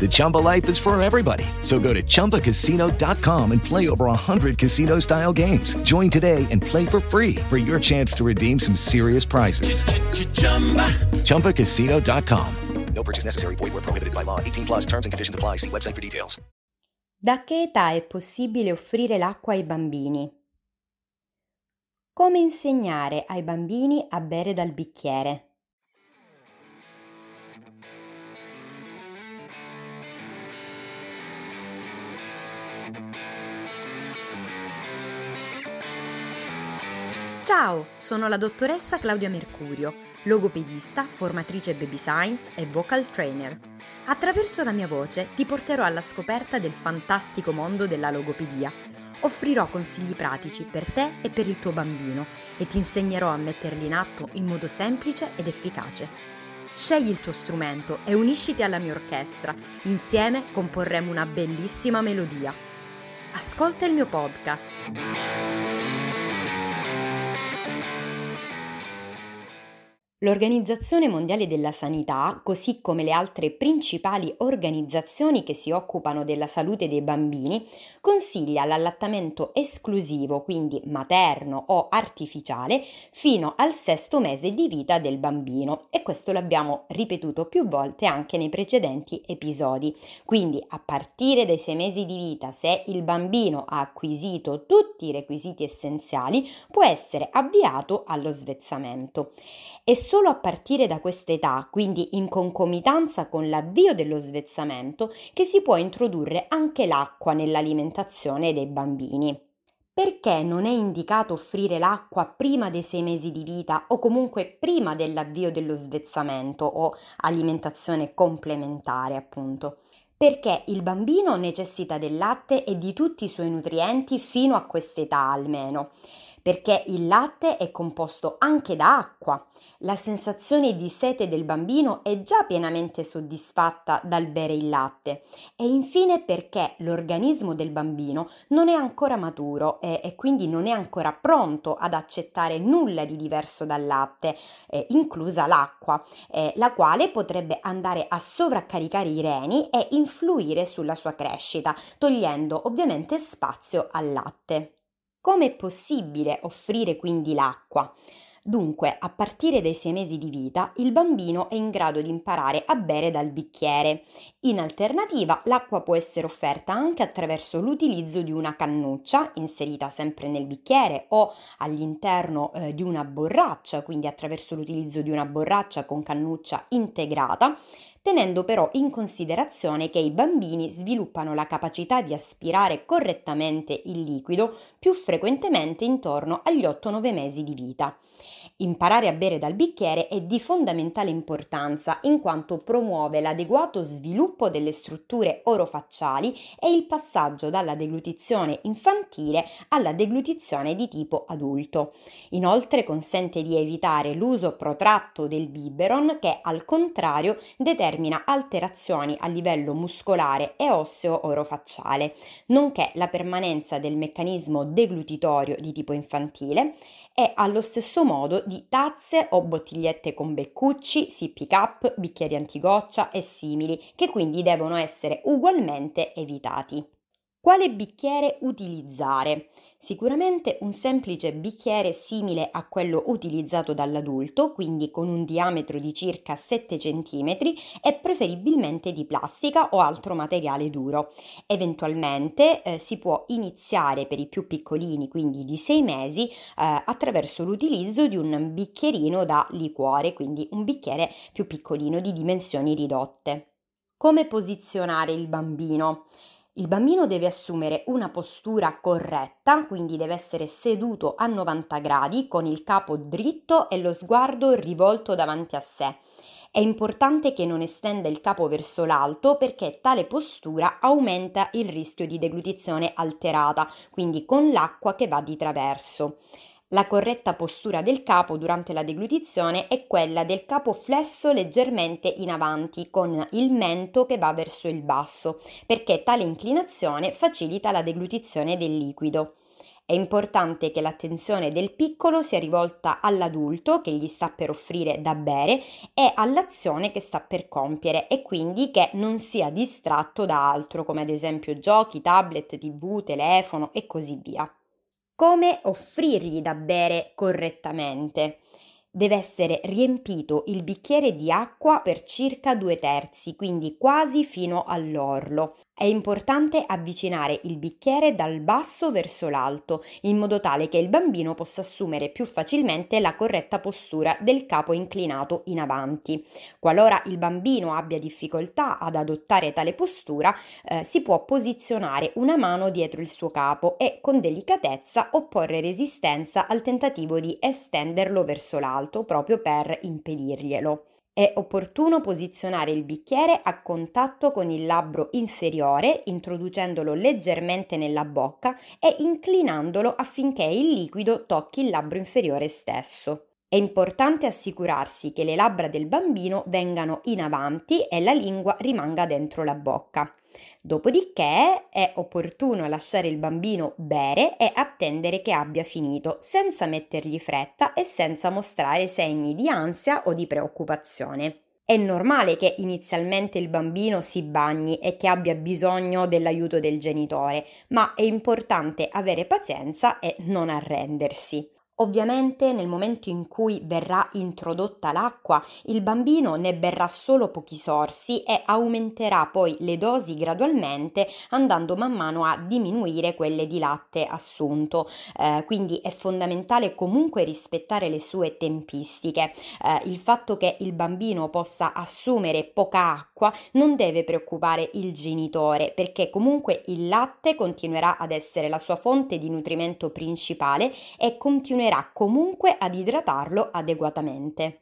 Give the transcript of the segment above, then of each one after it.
The Chumba life is for everybody. So go to ChumbaCasino.com and play over 100 casino-style games. Join today and play for free for your chance to redeem some serious prizes. ChumbaCasino.com. No purchase necessary. Void were prohibited by law. 18 plus terms and conditions apply. See website for details. Da che età è possibile offrire l'acqua ai bambini? Come insegnare ai bambini a bere dal bicchiere? Ciao, sono la dottoressa Claudia Mercurio, logopedista, formatrice baby science e vocal trainer. Attraverso la mia voce ti porterò alla scoperta del fantastico mondo della logopedia. Offrirò consigli pratici per te e per il tuo bambino e ti insegnerò a metterli in atto in modo semplice ed efficace. Scegli il tuo strumento e unisciti alla mia orchestra. Insieme comporremo una bellissima melodia. Ascolta il mio podcast. L'Organizzazione Mondiale della Sanità, così come le altre principali organizzazioni che si occupano della salute dei bambini, consiglia l'allattamento esclusivo, quindi materno o artificiale, fino al sesto mese di vita del bambino e questo l'abbiamo ripetuto più volte anche nei precedenti episodi. Quindi a partire dai sei mesi di vita, se il bambino ha acquisito tutti i requisiti essenziali, può essere avviato allo svezzamento. È solo a partire da questa età, quindi in concomitanza con l'avvio dello svezzamento, che si può introdurre anche l'acqua nell'alimentazione dei bambini. Perché non è indicato offrire l'acqua prima dei sei mesi di vita o comunque prima dell'avvio dello svezzamento o alimentazione complementare, appunto? Perché il bambino necessita del latte e di tutti i suoi nutrienti fino a quest'età almeno perché il latte è composto anche da acqua. La sensazione di sete del bambino è già pienamente soddisfatta dal bere il latte e infine perché l'organismo del bambino non è ancora maturo e, e quindi non è ancora pronto ad accettare nulla di diverso dal latte, eh, inclusa l'acqua, eh, la quale potrebbe andare a sovraccaricare i reni e influire sulla sua crescita, togliendo ovviamente spazio al latte. Come è possibile offrire quindi l'acqua? Dunque, a partire dai sei mesi di vita, il bambino è in grado di imparare a bere dal bicchiere. In alternativa, l'acqua può essere offerta anche attraverso l'utilizzo di una cannuccia inserita sempre nel bicchiere o all'interno eh, di una borraccia, quindi attraverso l'utilizzo di una borraccia con cannuccia integrata tenendo però in considerazione che i bambini sviluppano la capacità di aspirare correttamente il liquido più frequentemente intorno agli 8-9 mesi di vita. Imparare a bere dal bicchiere è di fondamentale importanza in quanto promuove l'adeguato sviluppo delle strutture orofacciali e il passaggio dalla deglutizione infantile alla deglutizione di tipo adulto. Inoltre consente di evitare l'uso protratto del biberon che al contrario determina alterazioni a livello muscolare e osseo orofacciale, nonché la permanenza del meccanismo deglutitorio di tipo infantile e allo stesso modo di tazze o bottigliette con beccucci, sippy bicchieri antigoccia e simili, che quindi devono essere ugualmente evitati. Quale bicchiere utilizzare? Sicuramente un semplice bicchiere simile a quello utilizzato dall'adulto, quindi con un diametro di circa 7 cm e preferibilmente di plastica o altro materiale duro. Eventualmente eh, si può iniziare per i più piccolini, quindi di 6 mesi, eh, attraverso l'utilizzo di un bicchierino da liquore, quindi un bicchiere più piccolino di dimensioni ridotte. Come posizionare il bambino? Il bambino deve assumere una postura corretta, quindi deve essere seduto a 90 gradi con il capo dritto e lo sguardo rivolto davanti a sé. È importante che non estenda il capo verso l'alto perché tale postura aumenta il rischio di deglutizione alterata, quindi con l'acqua che va di traverso. La corretta postura del capo durante la deglutizione è quella del capo flesso leggermente in avanti con il mento che va verso il basso, perché tale inclinazione facilita la deglutizione del liquido. È importante che l'attenzione del piccolo sia rivolta all'adulto che gli sta per offrire da bere e all'azione che sta per compiere e quindi che non sia distratto da altro come ad esempio giochi, tablet, tv, telefono e così via. Come offrirgli da bere correttamente? Deve essere riempito il bicchiere di acqua per circa due terzi, quindi quasi fino all'orlo. È importante avvicinare il bicchiere dal basso verso l'alto, in modo tale che il bambino possa assumere più facilmente la corretta postura del capo inclinato in avanti. Qualora il bambino abbia difficoltà ad adottare tale postura, eh, si può posizionare una mano dietro il suo capo e con delicatezza opporre resistenza al tentativo di estenderlo verso l'alto proprio per impedirglielo. È opportuno posizionare il bicchiere a contatto con il labbro inferiore, introducendolo leggermente nella bocca e inclinandolo affinché il liquido tocchi il labbro inferiore stesso. È importante assicurarsi che le labbra del bambino vengano in avanti e la lingua rimanga dentro la bocca. Dopodiché è opportuno lasciare il bambino bere e attendere che abbia finito, senza mettergli fretta e senza mostrare segni di ansia o di preoccupazione. È normale che inizialmente il bambino si bagni e che abbia bisogno dell'aiuto del genitore, ma è importante avere pazienza e non arrendersi. Ovviamente nel momento in cui verrà introdotta l'acqua, il bambino ne berrà solo pochi sorsi e aumenterà poi le dosi gradualmente andando man mano a diminuire quelle di latte assunto. Eh, quindi è fondamentale comunque rispettare le sue tempistiche. Eh, il fatto che il bambino possa assumere poca acqua non deve preoccupare il genitore perché comunque il latte continuerà ad essere la sua fonte di nutrimento principale e continuerà continuerà comunque ad idratarlo adeguatamente.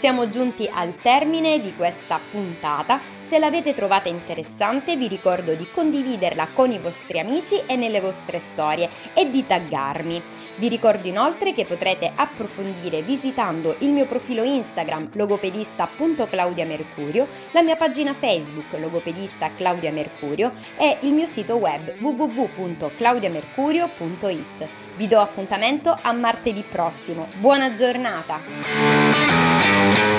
Siamo giunti al termine di questa puntata. Se l'avete trovata interessante vi ricordo di condividerla con i vostri amici e nelle vostre storie e di taggarmi. Vi ricordo inoltre che potrete approfondire visitando il mio profilo Instagram logopedista.claudiamercurio, la mia pagina Facebook logopedista Claudia Mercurio e il mio sito web www.claudiamercurio.it. Vi do appuntamento a martedì prossimo. Buona giornata! Thank you.